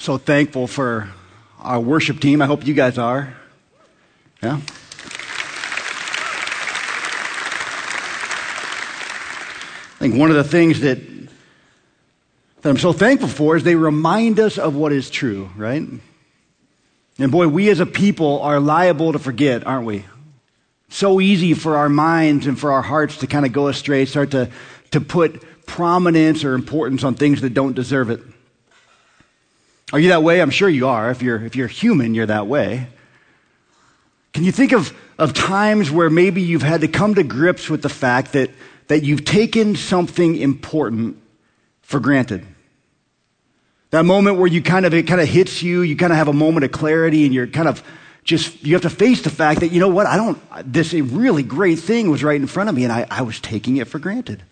So thankful for our worship team. I hope you guys are. Yeah? I think one of the things that, that I'm so thankful for is they remind us of what is true, right? And boy, we as a people are liable to forget, aren't we? So easy for our minds and for our hearts to kind of go astray, start to, to put prominence or importance on things that don't deserve it. Are you that way? I'm sure you are. If you're, if you're human, you're that way. Can you think of, of times where maybe you've had to come to grips with the fact that, that you've taken something important for granted? That moment where you kind of, it kind of hits you, you kind of have a moment of clarity and you're kind of just, you have to face the fact that, you know what, I don't, this really great thing was right in front of me and I, I was taking it for granted.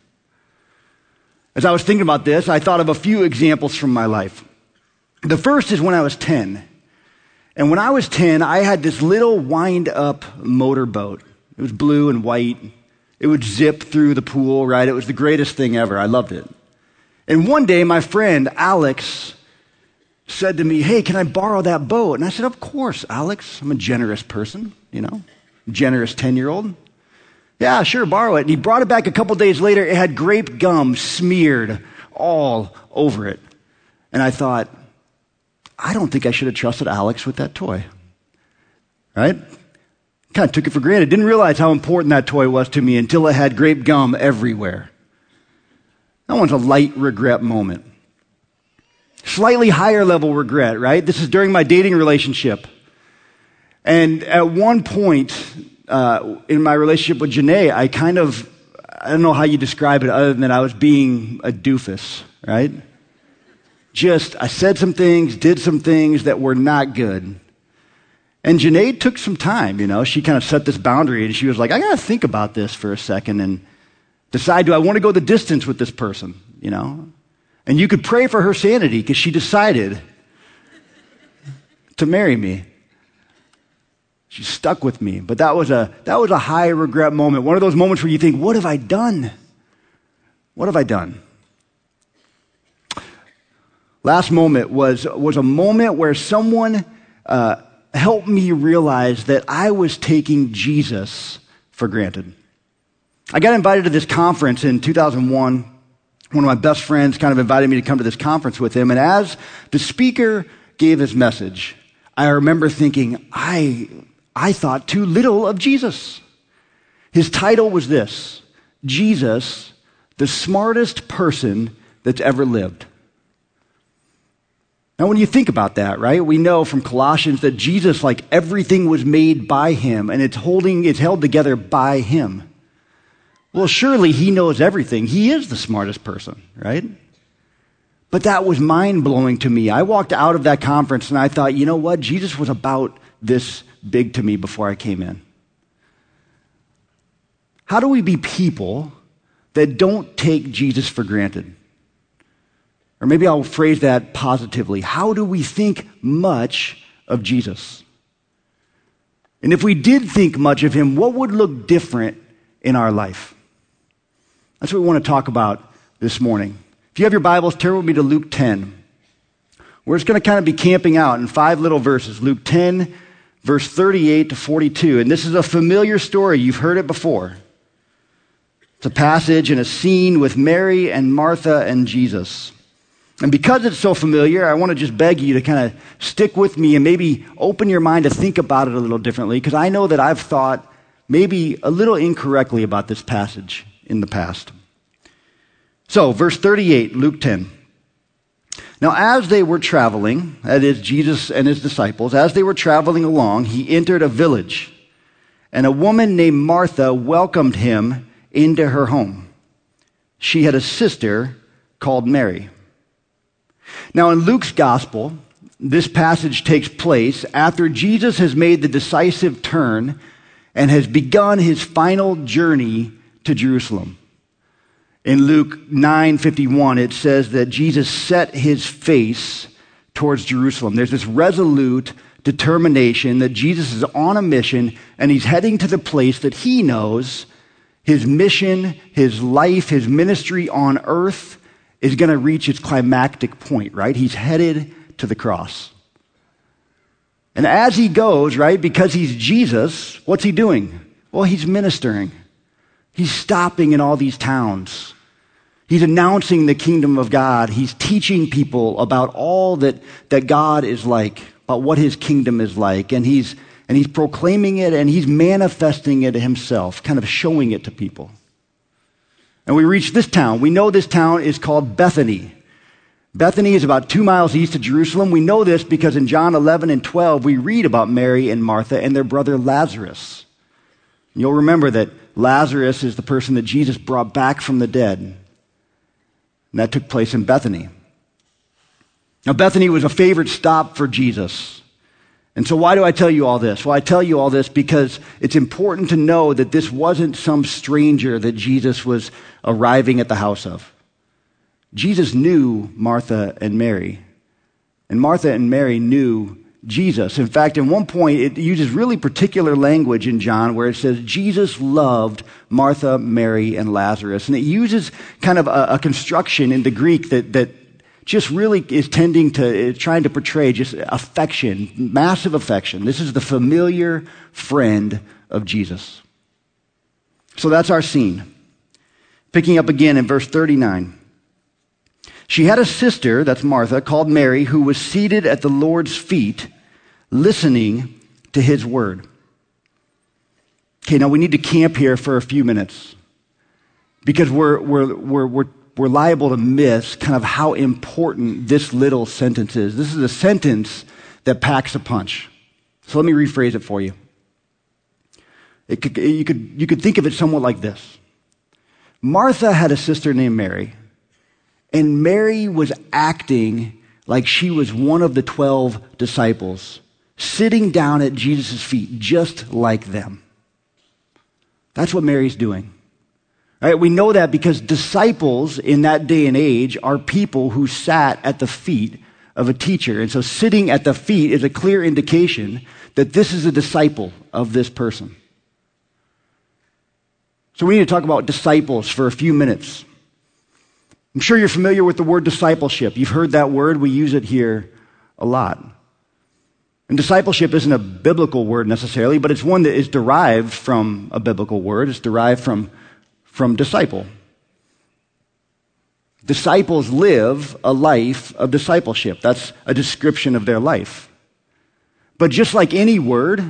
As I was thinking about this, I thought of a few examples from my life. The first is when I was 10. And when I was 10, I had this little wind up motorboat. It was blue and white. It would zip through the pool, right? It was the greatest thing ever. I loved it. And one day, my friend Alex said to me, Hey, can I borrow that boat? And I said, Of course, Alex. I'm a generous person, you know, generous 10 year old. Yeah, sure, borrow it. And he brought it back a couple days later. It had grape gum smeared all over it. And I thought, I don't think I should have trusted Alex with that toy. Right? Kind of took it for granted. Didn't realize how important that toy was to me until it had grape gum everywhere. That one's a light regret moment. Slightly higher level regret, right? This is during my dating relationship. And at one point uh, in my relationship with Janae, I kind of, I don't know how you describe it other than I was being a doofus, right? Just, I said some things, did some things that were not good. And Janae took some time, you know. She kind of set this boundary and she was like, I got to think about this for a second and decide do I want to go the distance with this person, you know? And you could pray for her sanity because she decided to marry me. She stuck with me. But that was, a, that was a high regret moment. One of those moments where you think, what have I done? What have I done? Last moment was, was a moment where someone uh, helped me realize that I was taking Jesus for granted. I got invited to this conference in 2001. One of my best friends kind of invited me to come to this conference with him. And as the speaker gave his message, I remember thinking, I, I thought too little of Jesus. His title was this Jesus, the smartest person that's ever lived. Now, when you think about that, right, we know from Colossians that Jesus, like everything was made by him and it's holding, it's held together by him. Well, surely he knows everything. He is the smartest person, right? But that was mind blowing to me. I walked out of that conference and I thought, you know what? Jesus was about this big to me before I came in. How do we be people that don't take Jesus for granted? Or maybe I'll phrase that positively. How do we think much of Jesus? And if we did think much of him, what would look different in our life? That's what we want to talk about this morning. If you have your Bibles, turn with me to Luke 10. We're just going to kind of be camping out in five little verses Luke 10, verse 38 to 42. And this is a familiar story. You've heard it before. It's a passage and a scene with Mary and Martha and Jesus. And because it's so familiar, I want to just beg you to kind of stick with me and maybe open your mind to think about it a little differently, because I know that I've thought maybe a little incorrectly about this passage in the past. So, verse 38, Luke 10. Now, as they were traveling, that is, Jesus and his disciples, as they were traveling along, he entered a village, and a woman named Martha welcomed him into her home. She had a sister called Mary. Now, in Luke's gospel, this passage takes place after Jesus has made the decisive turn and has begun his final journey to Jerusalem. In Luke 9:51 it says that Jesus set his face towards Jerusalem. There's this resolute determination that Jesus is on a mission and he's heading to the place that he knows his mission, his life, his ministry on earth is going to reach its climactic point, right? He's headed to the cross. And as he goes, right, because he's Jesus, what's he doing? Well, he's ministering. He's stopping in all these towns. He's announcing the kingdom of God. He's teaching people about all that, that God is like, about what his kingdom is like. And he's, and he's proclaiming it and he's manifesting it himself, kind of showing it to people. And we reach this town. We know this town is called Bethany. Bethany is about two miles east of Jerusalem. We know this because in John 11 and 12, we read about Mary and Martha and their brother Lazarus. You'll remember that Lazarus is the person that Jesus brought back from the dead. And that took place in Bethany. Now, Bethany was a favorite stop for Jesus. And so, why do I tell you all this? Well, I tell you all this because it's important to know that this wasn't some stranger that Jesus was arriving at the house of. Jesus knew Martha and Mary, and Martha and Mary knew Jesus. In fact, at one point, it uses really particular language in John where it says Jesus loved Martha, Mary, and Lazarus. And it uses kind of a, a construction in the Greek that, that just really is tending to, uh, trying to portray just affection, massive affection. This is the familiar friend of Jesus. So that's our scene. Picking up again in verse 39. She had a sister, that's Martha, called Mary, who was seated at the Lord's feet, listening to his word. Okay, now we need to camp here for a few minutes because we're, we're, we're, we're, we're liable to miss kind of how important this little sentence is. This is a sentence that packs a punch. So let me rephrase it for you. It could, you, could, you could think of it somewhat like this Martha had a sister named Mary and Mary was acting like she was one of the 12 disciples, sitting down at Jesus' feet, just like them. That's what Mary's doing. Right? We know that because disciples in that day and age are people who sat at the feet of a teacher. And so sitting at the feet is a clear indication that this is a disciple of this person. So we need to talk about disciples for a few minutes. I'm sure you're familiar with the word discipleship. You've heard that word. We use it here a lot. And discipleship isn't a biblical word necessarily, but it's one that is derived from a biblical word. It's derived from, from disciple. Disciples live a life of discipleship. That's a description of their life. But just like any word,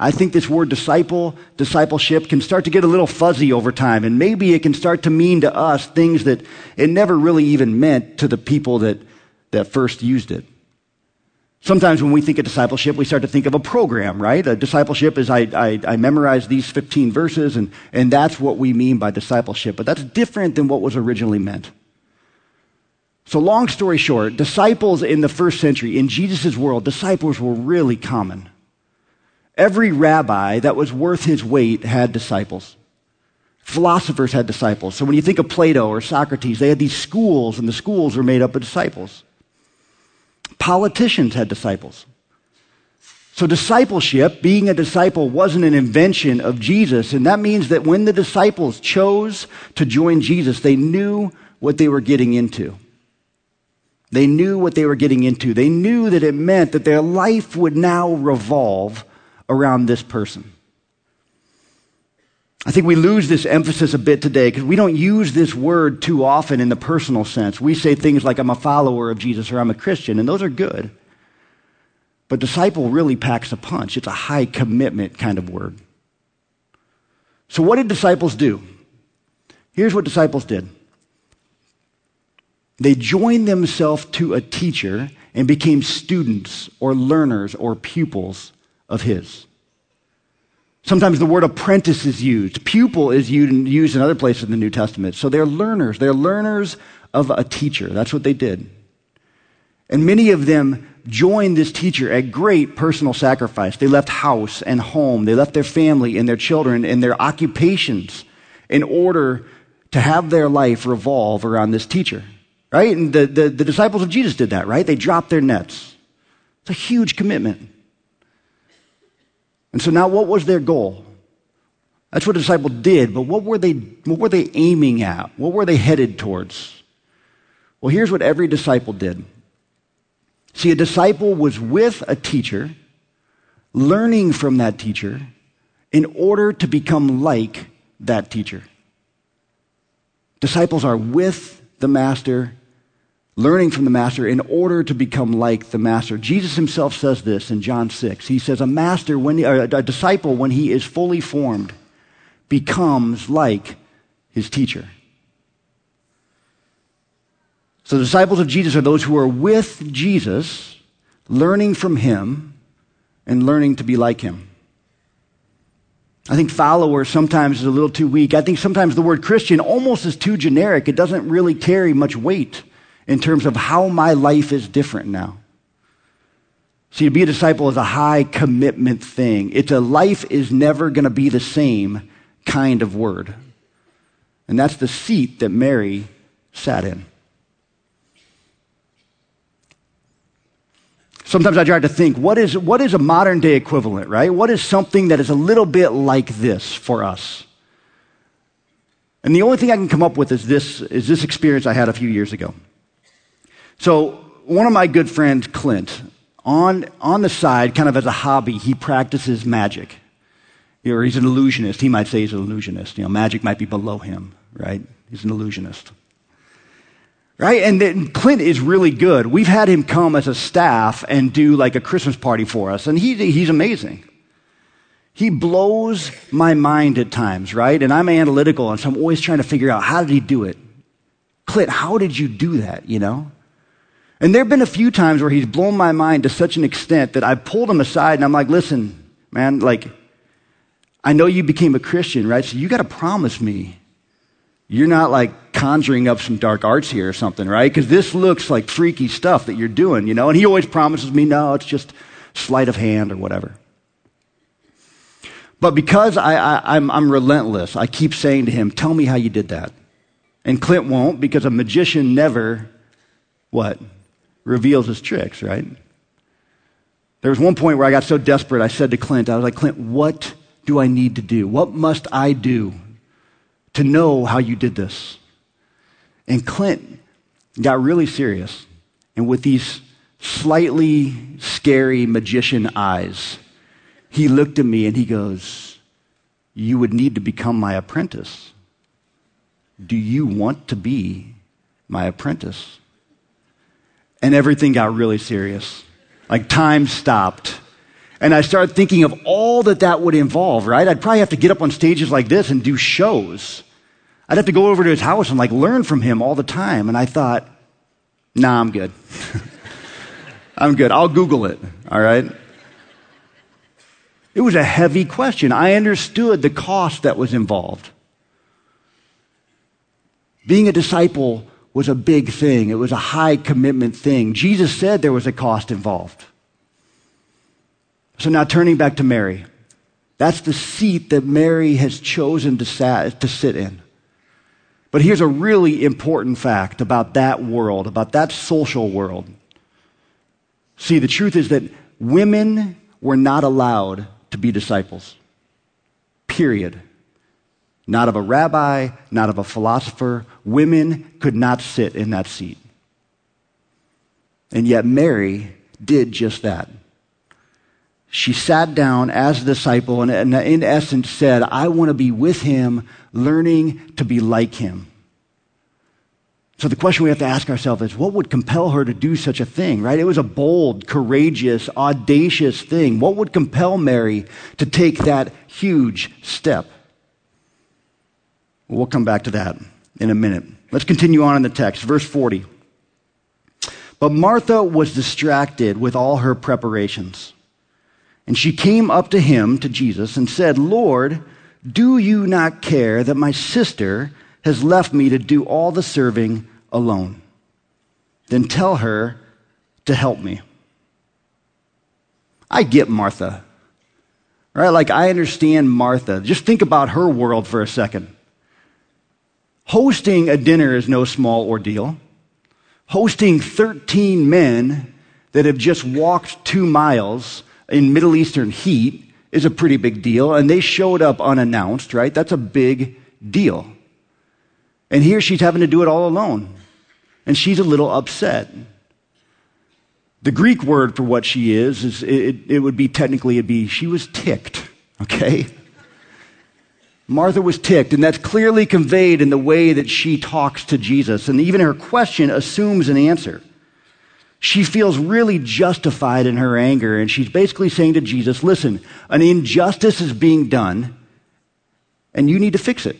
I think this word disciple, discipleship can start to get a little fuzzy over time. And maybe it can start to mean to us things that it never really even meant to the people that, that first used it. Sometimes when we think of discipleship, we start to think of a program, right? A discipleship is I, I, I memorize these 15 verses, and, and that's what we mean by discipleship. But that's different than what was originally meant. So, long story short, disciples in the first century, in Jesus' world, disciples were really common. Every rabbi that was worth his weight had disciples. Philosophers had disciples. So when you think of Plato or Socrates, they had these schools, and the schools were made up of disciples. Politicians had disciples. So, discipleship, being a disciple, wasn't an invention of Jesus. And that means that when the disciples chose to join Jesus, they knew what they were getting into. They knew what they were getting into. They knew that it meant that their life would now revolve around this person. I think we lose this emphasis a bit today because we don't use this word too often in the personal sense. We say things like, I'm a follower of Jesus or I'm a Christian, and those are good. But disciple really packs a punch. It's a high commitment kind of word. So, what did disciples do? Here's what disciples did they joined themselves to a teacher and became students or learners or pupils of his. Sometimes the word apprentice is used. Pupil is used in other places in the New Testament. So they're learners. They're learners of a teacher. That's what they did. And many of them joined this teacher at great personal sacrifice. They left house and home. They left their family and their children and their occupations in order to have their life revolve around this teacher. Right? And the, the, the disciples of Jesus did that, right? They dropped their nets. It's a huge commitment. And so now what was their goal? That's what the disciples did, but what were they, what were they aiming at? What were they headed towards? Well, here's what every disciple did. See, a disciple was with a teacher, learning from that teacher in order to become like that teacher. Disciples are with the master, learning from the master in order to become like the master. Jesus himself says this in John 6. He says, A master, when, a disciple, when he is fully formed, becomes like his teacher. So the disciples of Jesus are those who are with Jesus, learning from him, and learning to be like him. I think follower sometimes is a little too weak. I think sometimes the word Christian almost is too generic. It doesn't really carry much weight in terms of how my life is different now. See, to be a disciple is a high commitment thing. It's a life is never going to be the same kind of word. And that's the seat that Mary sat in. Sometimes I try to think, what is, what is a modern day equivalent, right? What is something that is a little bit like this for us? And the only thing I can come up with is this, is this experience I had a few years ago. So, one of my good friends, Clint, on, on the side, kind of as a hobby, he practices magic. Or he's an illusionist. He might say he's an illusionist. You know, magic might be below him, right? He's an illusionist. Right? And then Clint is really good. We've had him come as a staff and do like a Christmas party for us, and he, he's amazing. He blows my mind at times, right? And I'm analytical, and so I'm always trying to figure out how did he do it? Clint, how did you do that, you know? And there have been a few times where he's blown my mind to such an extent that I pulled him aside and I'm like, listen, man, like, I know you became a Christian, right? So you got to promise me you're not like conjuring up some dark arts here or something, right? Because this looks like freaky stuff that you're doing, you know? And he always promises me, no, it's just sleight of hand or whatever. But because I, I'm relentless, I keep saying to him, tell me how you did that. And Clint won't because a magician never, what? Reveals his tricks, right? There was one point where I got so desperate, I said to Clint, I was like, Clint, what do I need to do? What must I do to know how you did this. And Clint got really serious. And with these slightly scary magician eyes, he looked at me and he goes, You would need to become my apprentice. Do you want to be my apprentice? And everything got really serious. Like time stopped. And I started thinking of all that that would involve, right? I'd probably have to get up on stages like this and do shows. I'd have to go over to his house and like learn from him all the time. And I thought, nah, I'm good. I'm good. I'll Google it. All right. It was a heavy question. I understood the cost that was involved. Being a disciple was a big thing. It was a high commitment thing. Jesus said there was a cost involved. So now turning back to Mary. That's the seat that Mary has chosen to, sat, to sit in. But here's a really important fact about that world, about that social world. See, the truth is that women were not allowed to be disciples. Period. Not of a rabbi, not of a philosopher. Women could not sit in that seat. And yet Mary did just that. She sat down as a disciple and, in essence said, I want to be with him, learning to be like him. So the question we have to ask ourselves is what would compel her to do such a thing, right? It was a bold, courageous, audacious thing. What would compel Mary to take that huge step? We'll come back to that in a minute. Let's continue on in the text. Verse 40. But Martha was distracted with all her preparations. And she came up to him, to Jesus, and said, Lord, do you not care that my sister has left me to do all the serving alone? Then tell her to help me. I get Martha. Right? Like, I understand Martha. Just think about her world for a second. Hosting a dinner is no small ordeal. Hosting 13 men that have just walked two miles in Middle Eastern heat is a pretty big deal, and they showed up unannounced, right? That's a big deal. And here she's having to do it all alone, and she's a little upset. The Greek word for what she is, is it, it would be technically, it'd be she was ticked, okay? Martha was ticked, and that's clearly conveyed in the way that she talks to Jesus. And even her question assumes an answer. She feels really justified in her anger, and she's basically saying to Jesus, Listen, an injustice is being done, and you need to fix it.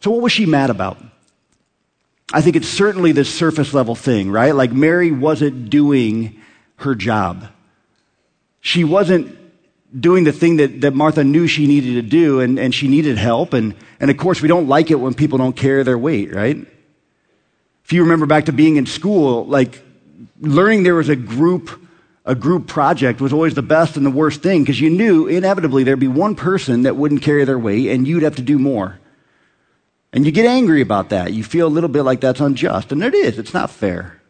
So, what was she mad about? I think it's certainly this surface level thing, right? Like Mary wasn't doing her job. She wasn't doing the thing that, that Martha knew she needed to do, and, and she needed help. And, and of course, we don't like it when people don't carry their weight, right? If you remember back to being in school, like learning there was a group, a group project was always the best and the worst thing because you knew inevitably there'd be one person that wouldn't carry their weight and you'd have to do more. And you get angry about that. You feel a little bit like that's unjust. And it is, it's not fair.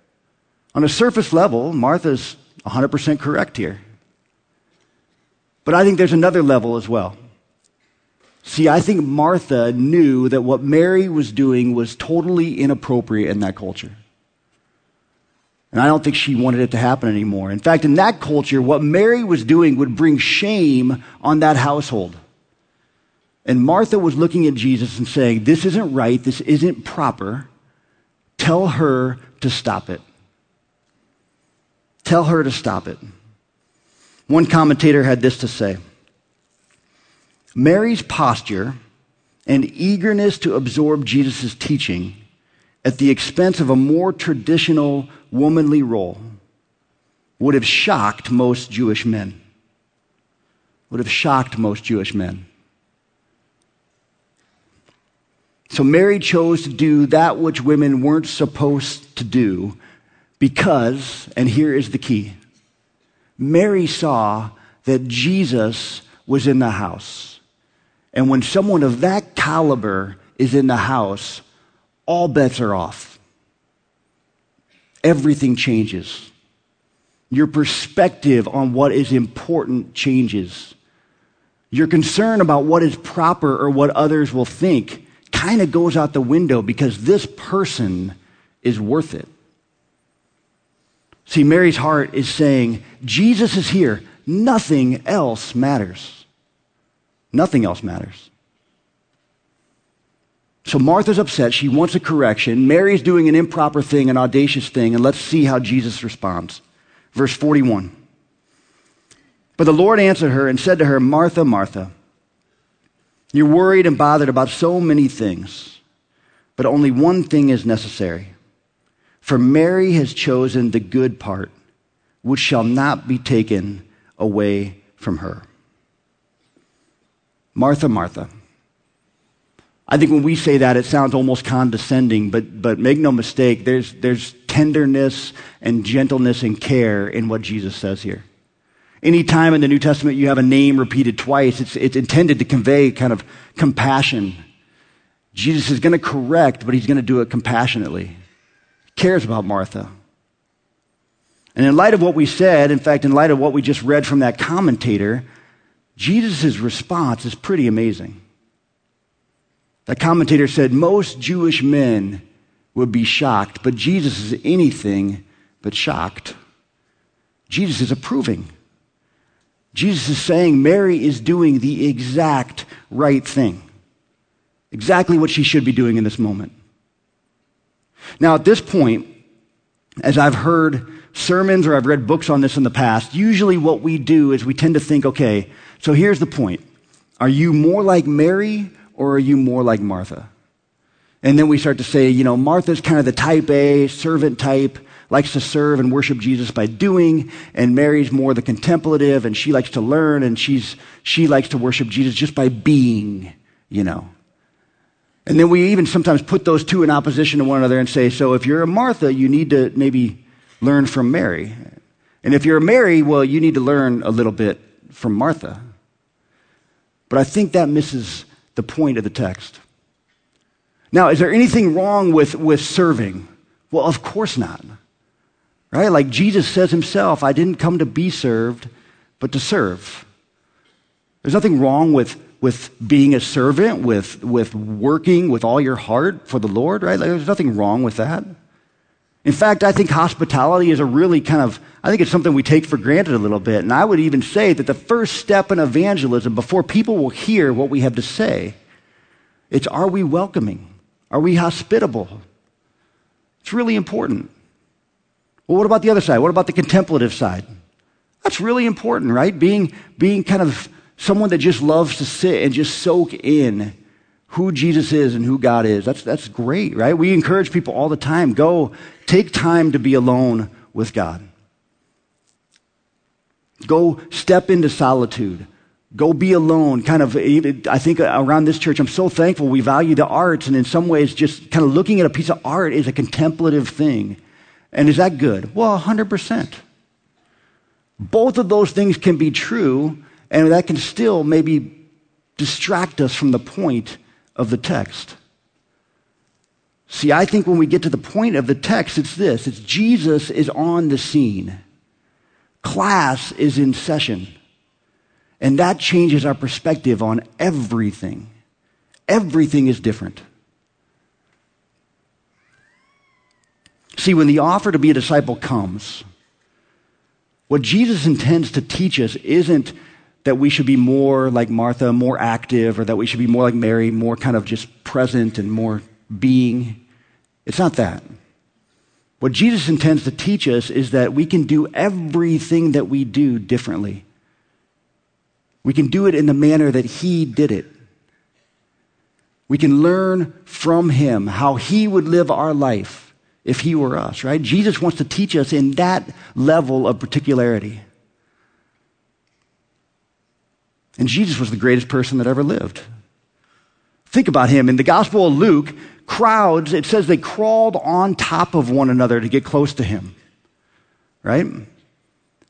On a surface level, Martha's 100% correct here. But I think there's another level as well. See, I think Martha knew that what Mary was doing was totally inappropriate in that culture. And I don't think she wanted it to happen anymore. In fact, in that culture, what Mary was doing would bring shame on that household. And Martha was looking at Jesus and saying, This isn't right. This isn't proper. Tell her to stop it. Tell her to stop it. One commentator had this to say Mary's posture and eagerness to absorb Jesus' teaching at the expense of a more traditional womanly role would have shocked most Jewish men. Would have shocked most Jewish men. So Mary chose to do that which women weren't supposed to do because, and here is the key Mary saw that Jesus was in the house. And when someone of that caliber is in the house, all bets are off. Everything changes. Your perspective on what is important changes. Your concern about what is proper or what others will think kind of goes out the window because this person is worth it. See, Mary's heart is saying, Jesus is here. Nothing else matters. Nothing else matters. So Martha's upset. She wants a correction. Mary's doing an improper thing, an audacious thing, and let's see how Jesus responds. Verse 41. But the Lord answered her and said to her, Martha, Martha, you're worried and bothered about so many things, but only one thing is necessary. For Mary has chosen the good part, which shall not be taken away from her. Martha, Martha. I think when we say that, it sounds almost condescending, but, but make no mistake, there's, there's tenderness and gentleness and care in what Jesus says here. Anytime in the New Testament you have a name repeated twice, it's, it's intended to convey kind of compassion. Jesus is going to correct, but he's going to do it compassionately cares about Martha. And in light of what we said, in fact, in light of what we just read from that commentator, Jesus' response is pretty amazing. That commentator said most Jewish men would be shocked, but Jesus is anything but shocked. Jesus is approving. Jesus is saying Mary is doing the exact right thing, exactly what she should be doing in this moment. Now, at this point, as I've heard sermons or I've read books on this in the past, usually what we do is we tend to think, okay, so here's the point. Are you more like Mary or are you more like Martha? And then we start to say, you know, Martha's kind of the type A, servant type, likes to serve and worship Jesus by doing, and Mary's more the contemplative, and she likes to learn, and she's, she likes to worship Jesus just by being, you know. And then we even sometimes put those two in opposition to one another and say, so if you're a Martha, you need to maybe learn from Mary. And if you're Mary, well, you need to learn a little bit from Martha. But I think that misses the point of the text. Now, is there anything wrong with, with serving? Well, of course not. Right? Like Jesus says himself, I didn't come to be served, but to serve. There's nothing wrong with with being a servant, with, with working with all your heart for the Lord, right? Like, there's nothing wrong with that. In fact, I think hospitality is a really kind of, I think it's something we take for granted a little bit. And I would even say that the first step in evangelism, before people will hear what we have to say, it's are we welcoming? Are we hospitable? It's really important. Well, what about the other side? What about the contemplative side? That's really important, right? Being, being kind of someone that just loves to sit and just soak in who Jesus is and who God is. That's, that's great, right? We encourage people all the time go take time to be alone with God. Go step into solitude. Go be alone. Kind of, I think around this church, I'm so thankful we value the arts, and in some ways, just kind of looking at a piece of art is a contemplative thing. And is that good? Well, 100%. Both of those things can be true, and that can still maybe distract us from the point of the text. See, I think when we get to the point of the text, it's this it's Jesus is on the scene, class is in session. And that changes our perspective on everything. Everything is different. See, when the offer to be a disciple comes, what Jesus intends to teach us isn't that we should be more like Martha, more active, or that we should be more like Mary, more kind of just present and more being. It's not that. What Jesus intends to teach us is that we can do everything that we do differently. We can do it in the manner that He did it. We can learn from Him how He would live our life if He were us, right? Jesus wants to teach us in that level of particularity. And Jesus was the greatest person that ever lived. Think about him. In the Gospel of Luke, crowds, it says they crawled on top of one another to get close to him, right?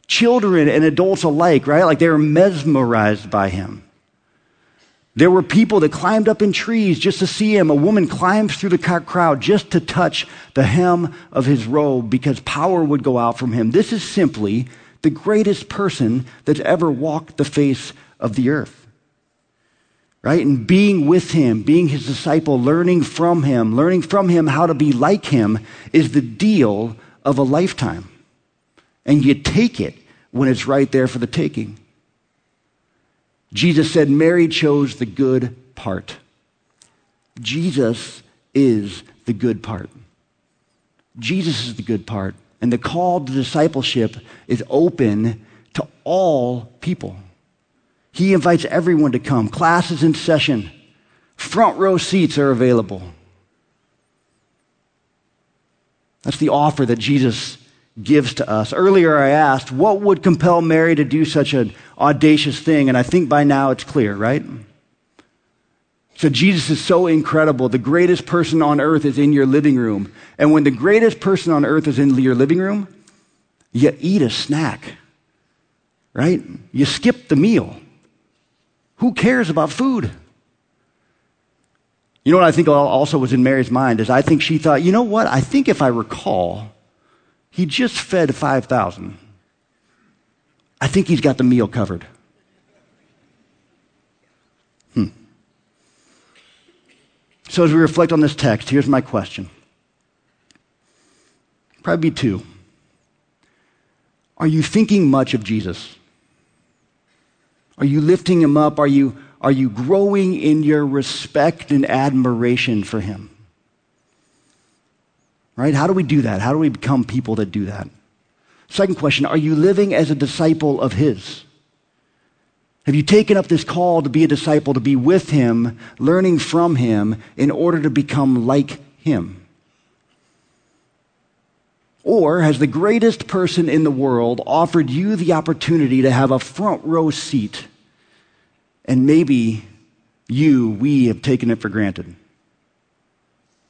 Children and adults alike, right? Like they were mesmerized by him. There were people that climbed up in trees just to see him. A woman climbs through the crowd just to touch the hem of his robe because power would go out from him. This is simply the greatest person that's ever walked the face of the earth. Right? And being with him, being his disciple, learning from him, learning from him how to be like him is the deal of a lifetime. And you take it when it's right there for the taking. Jesus said Mary chose the good part. Jesus is the good part. Jesus is the good part. And the call to discipleship is open to all people. He invites everyone to come. Class is in session. Front row seats are available. That's the offer that Jesus gives to us. Earlier, I asked, what would compel Mary to do such an audacious thing? And I think by now it's clear, right? So Jesus is so incredible. The greatest person on earth is in your living room. And when the greatest person on earth is in your living room, you eat a snack, right? You skip the meal. Who cares about food? You know what I think also was in Mary's mind is I think she thought, you know what? I think if I recall, he just fed 5,000. I think he's got the meal covered. Hmm. So as we reflect on this text, here's my question. Probably two. Are you thinking much of Jesus? Are you lifting him up? Are you, are you growing in your respect and admiration for him? Right? How do we do that? How do we become people that do that? Second question Are you living as a disciple of his? Have you taken up this call to be a disciple, to be with him, learning from him in order to become like him? Or has the greatest person in the world offered you the opportunity to have a front row seat? And maybe you, we have taken it for granted.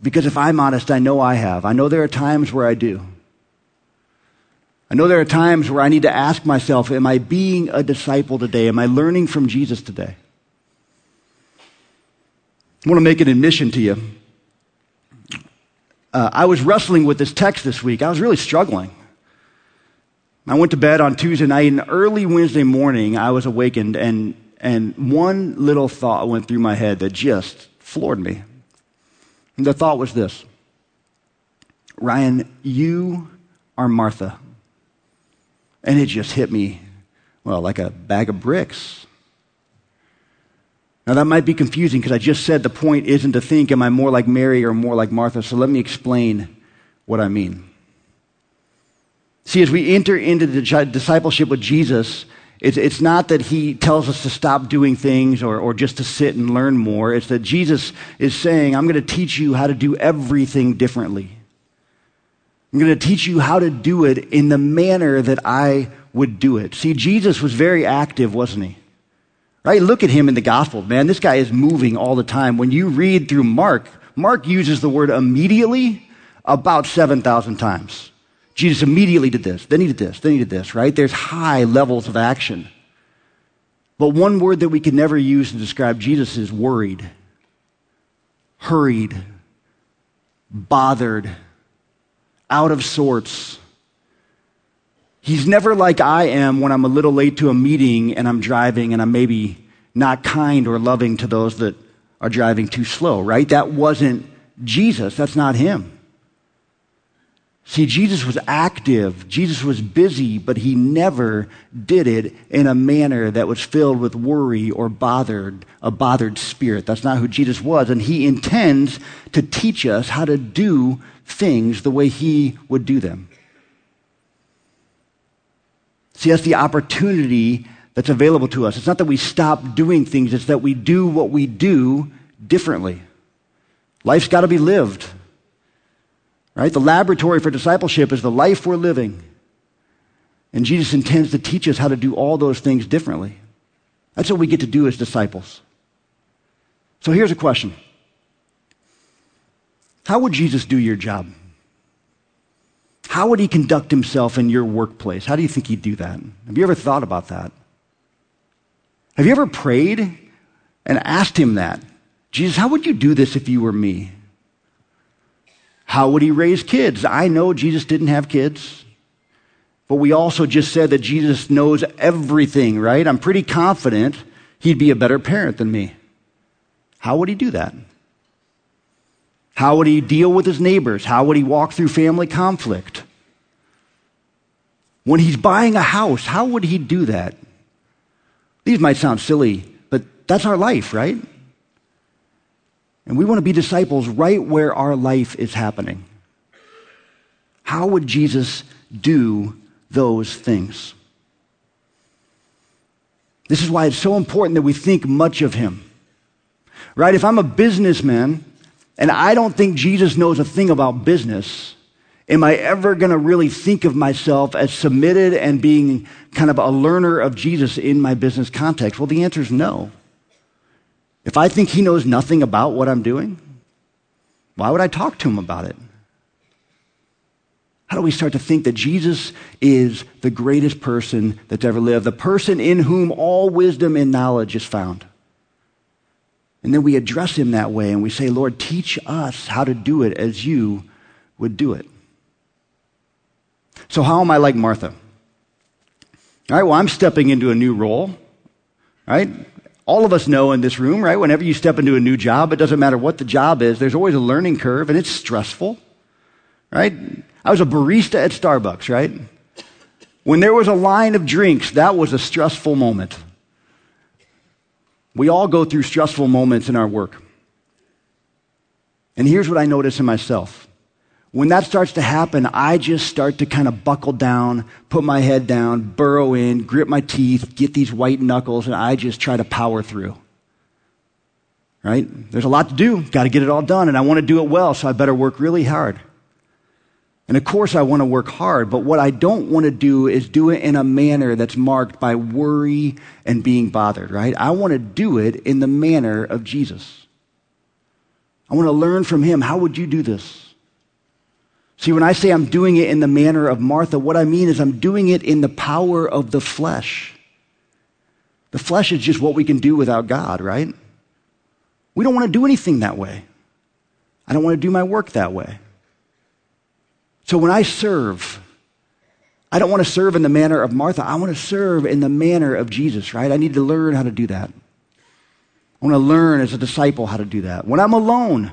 Because if I'm honest, I know I have. I know there are times where I do. I know there are times where I need to ask myself, am I being a disciple today? Am I learning from Jesus today? I want to make an admission to you. Uh, I was wrestling with this text this week. I was really struggling. I went to bed on Tuesday night, and early Wednesday morning, I was awakened, and, and one little thought went through my head that just floored me. And the thought was this Ryan, you are Martha. And it just hit me, well, like a bag of bricks. Now, that might be confusing because I just said the point isn't to think, am I more like Mary or more like Martha? So let me explain what I mean. See, as we enter into the discipleship with Jesus, it's, it's not that he tells us to stop doing things or, or just to sit and learn more. It's that Jesus is saying, I'm going to teach you how to do everything differently. I'm going to teach you how to do it in the manner that I would do it. See, Jesus was very active, wasn't he? Right? Look at him in the gospel, man. This guy is moving all the time. When you read through Mark, Mark uses the word immediately about 7,000 times. Jesus immediately did this, then he did this, then he did this, right? There's high levels of action. But one word that we can never use to describe Jesus is worried, hurried, bothered, out of sorts. He's never like I am when I'm a little late to a meeting and I'm driving and I'm maybe not kind or loving to those that are driving too slow, right? That wasn't Jesus. That's not him. See, Jesus was active, Jesus was busy, but he never did it in a manner that was filled with worry or bothered, a bothered spirit. That's not who Jesus was. And he intends to teach us how to do things the way he would do them. See, that's the opportunity that's available to us. It's not that we stop doing things, it's that we do what we do differently. Life's got to be lived. Right? The laboratory for discipleship is the life we're living. And Jesus intends to teach us how to do all those things differently. That's what we get to do as disciples. So here's a question How would Jesus do your job? How would he conduct himself in your workplace? How do you think he'd do that? Have you ever thought about that? Have you ever prayed and asked him that? Jesus, how would you do this if you were me? How would he raise kids? I know Jesus didn't have kids. But we also just said that Jesus knows everything, right? I'm pretty confident he'd be a better parent than me. How would he do that? How would he deal with his neighbors? How would he walk through family conflict? When he's buying a house, how would he do that? These might sound silly, but that's our life, right? And we want to be disciples right where our life is happening. How would Jesus do those things? This is why it's so important that we think much of him. Right? If I'm a businessman and I don't think Jesus knows a thing about business, am I ever going to really think of myself as submitted and being kind of a learner of Jesus in my business context? Well, the answer is no. If I think he knows nothing about what I'm doing, why would I talk to him about it? How do we start to think that Jesus is the greatest person that's ever lived, the person in whom all wisdom and knowledge is found? And then we address him that way and we say, Lord, teach us how to do it as you would do it. So, how am I like Martha? All right, well, I'm stepping into a new role, right? All of us know in this room, right? Whenever you step into a new job, it doesn't matter what the job is, there's always a learning curve and it's stressful, right? I was a barista at Starbucks, right? When there was a line of drinks, that was a stressful moment. We all go through stressful moments in our work. And here's what I notice in myself when that starts to happen, I just start to kind of buckle down, put my head down, burrow in, grit my teeth, get these white knuckles, and I just try to power through. Right? There's a lot to do. Got to get it all done, and I want to do it well, so I better work really hard. And of course, I want to work hard, but what I don't want to do is do it in a manner that's marked by worry and being bothered, right? I want to do it in the manner of Jesus. I want to learn from him. How would you do this? See, when I say I'm doing it in the manner of Martha, what I mean is I'm doing it in the power of the flesh. The flesh is just what we can do without God, right? We don't want to do anything that way. I don't want to do my work that way. So when I serve, I don't want to serve in the manner of Martha. I want to serve in the manner of Jesus, right? I need to learn how to do that. I want to learn as a disciple how to do that. When I'm alone,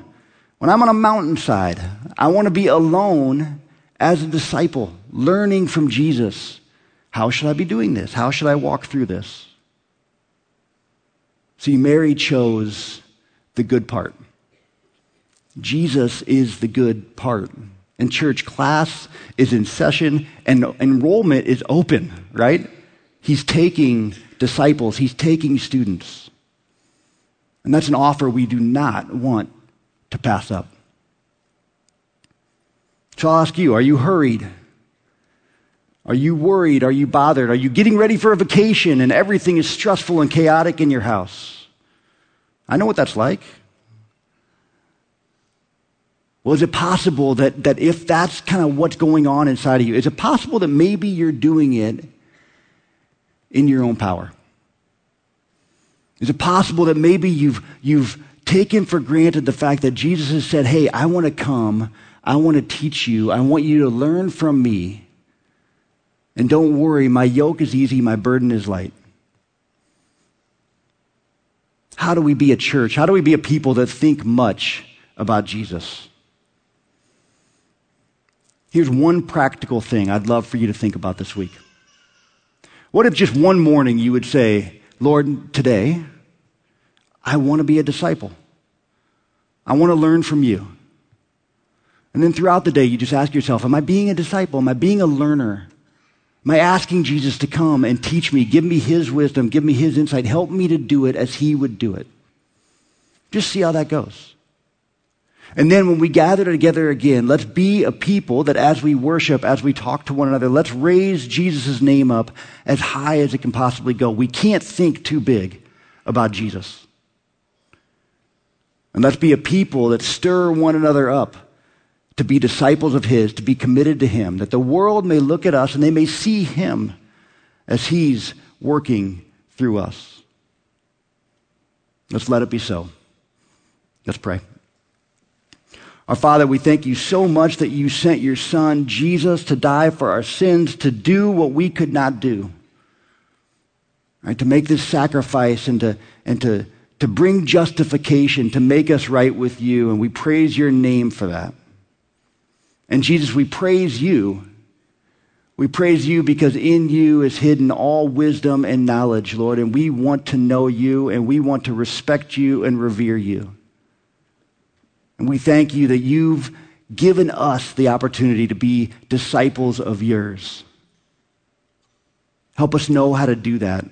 When I'm on a mountainside, I want to be alone as a disciple, learning from Jesus. How should I be doing this? How should I walk through this? See, Mary chose the good part. Jesus is the good part. And church class is in session and enrollment is open, right? He's taking disciples, he's taking students. And that's an offer we do not want to pass up. So I'll ask you are you hurried? Are you worried? Are you bothered? Are you getting ready for a vacation and everything is stressful and chaotic in your house? I know what that's like. Well, is it possible that, that if that's kind of what's going on inside of you, is it possible that maybe you're doing it in your own power? Is it possible that maybe you've, you've taken for granted the fact that Jesus has said, Hey, I want to come, I want to teach you, I want you to learn from me. And don't worry, my yoke is easy, my burden is light. How do we be a church? How do we be a people that think much about Jesus? Here's one practical thing I'd love for you to think about this week. What if just one morning you would say, Lord, today, I want to be a disciple. I want to learn from you. And then throughout the day, you just ask yourself, Am I being a disciple? Am I being a learner? Am I asking Jesus to come and teach me, give me his wisdom, give me his insight, help me to do it as he would do it? Just see how that goes. And then when we gather together again, let's be a people that as we worship, as we talk to one another, let's raise Jesus' name up as high as it can possibly go. We can't think too big about Jesus. And let's be a people that stir one another up to be disciples of His, to be committed to Him, that the world may look at us and they may see Him as He's working through us. Let's let it be so. Let's pray. Our Father, we thank you so much that you sent your Son, Jesus, to die for our sins, to do what we could not do. Right, to make this sacrifice and to, and to, to bring justification, to make us right with you. And we praise your name for that. And Jesus, we praise you. We praise you because in you is hidden all wisdom and knowledge, Lord. And we want to know you and we want to respect you and revere you. And we thank you that you've given us the opportunity to be disciples of yours. Help us know how to do that.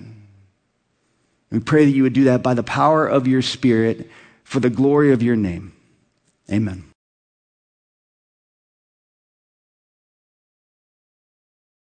We pray that you would do that by the power of your Spirit for the glory of your name. Amen.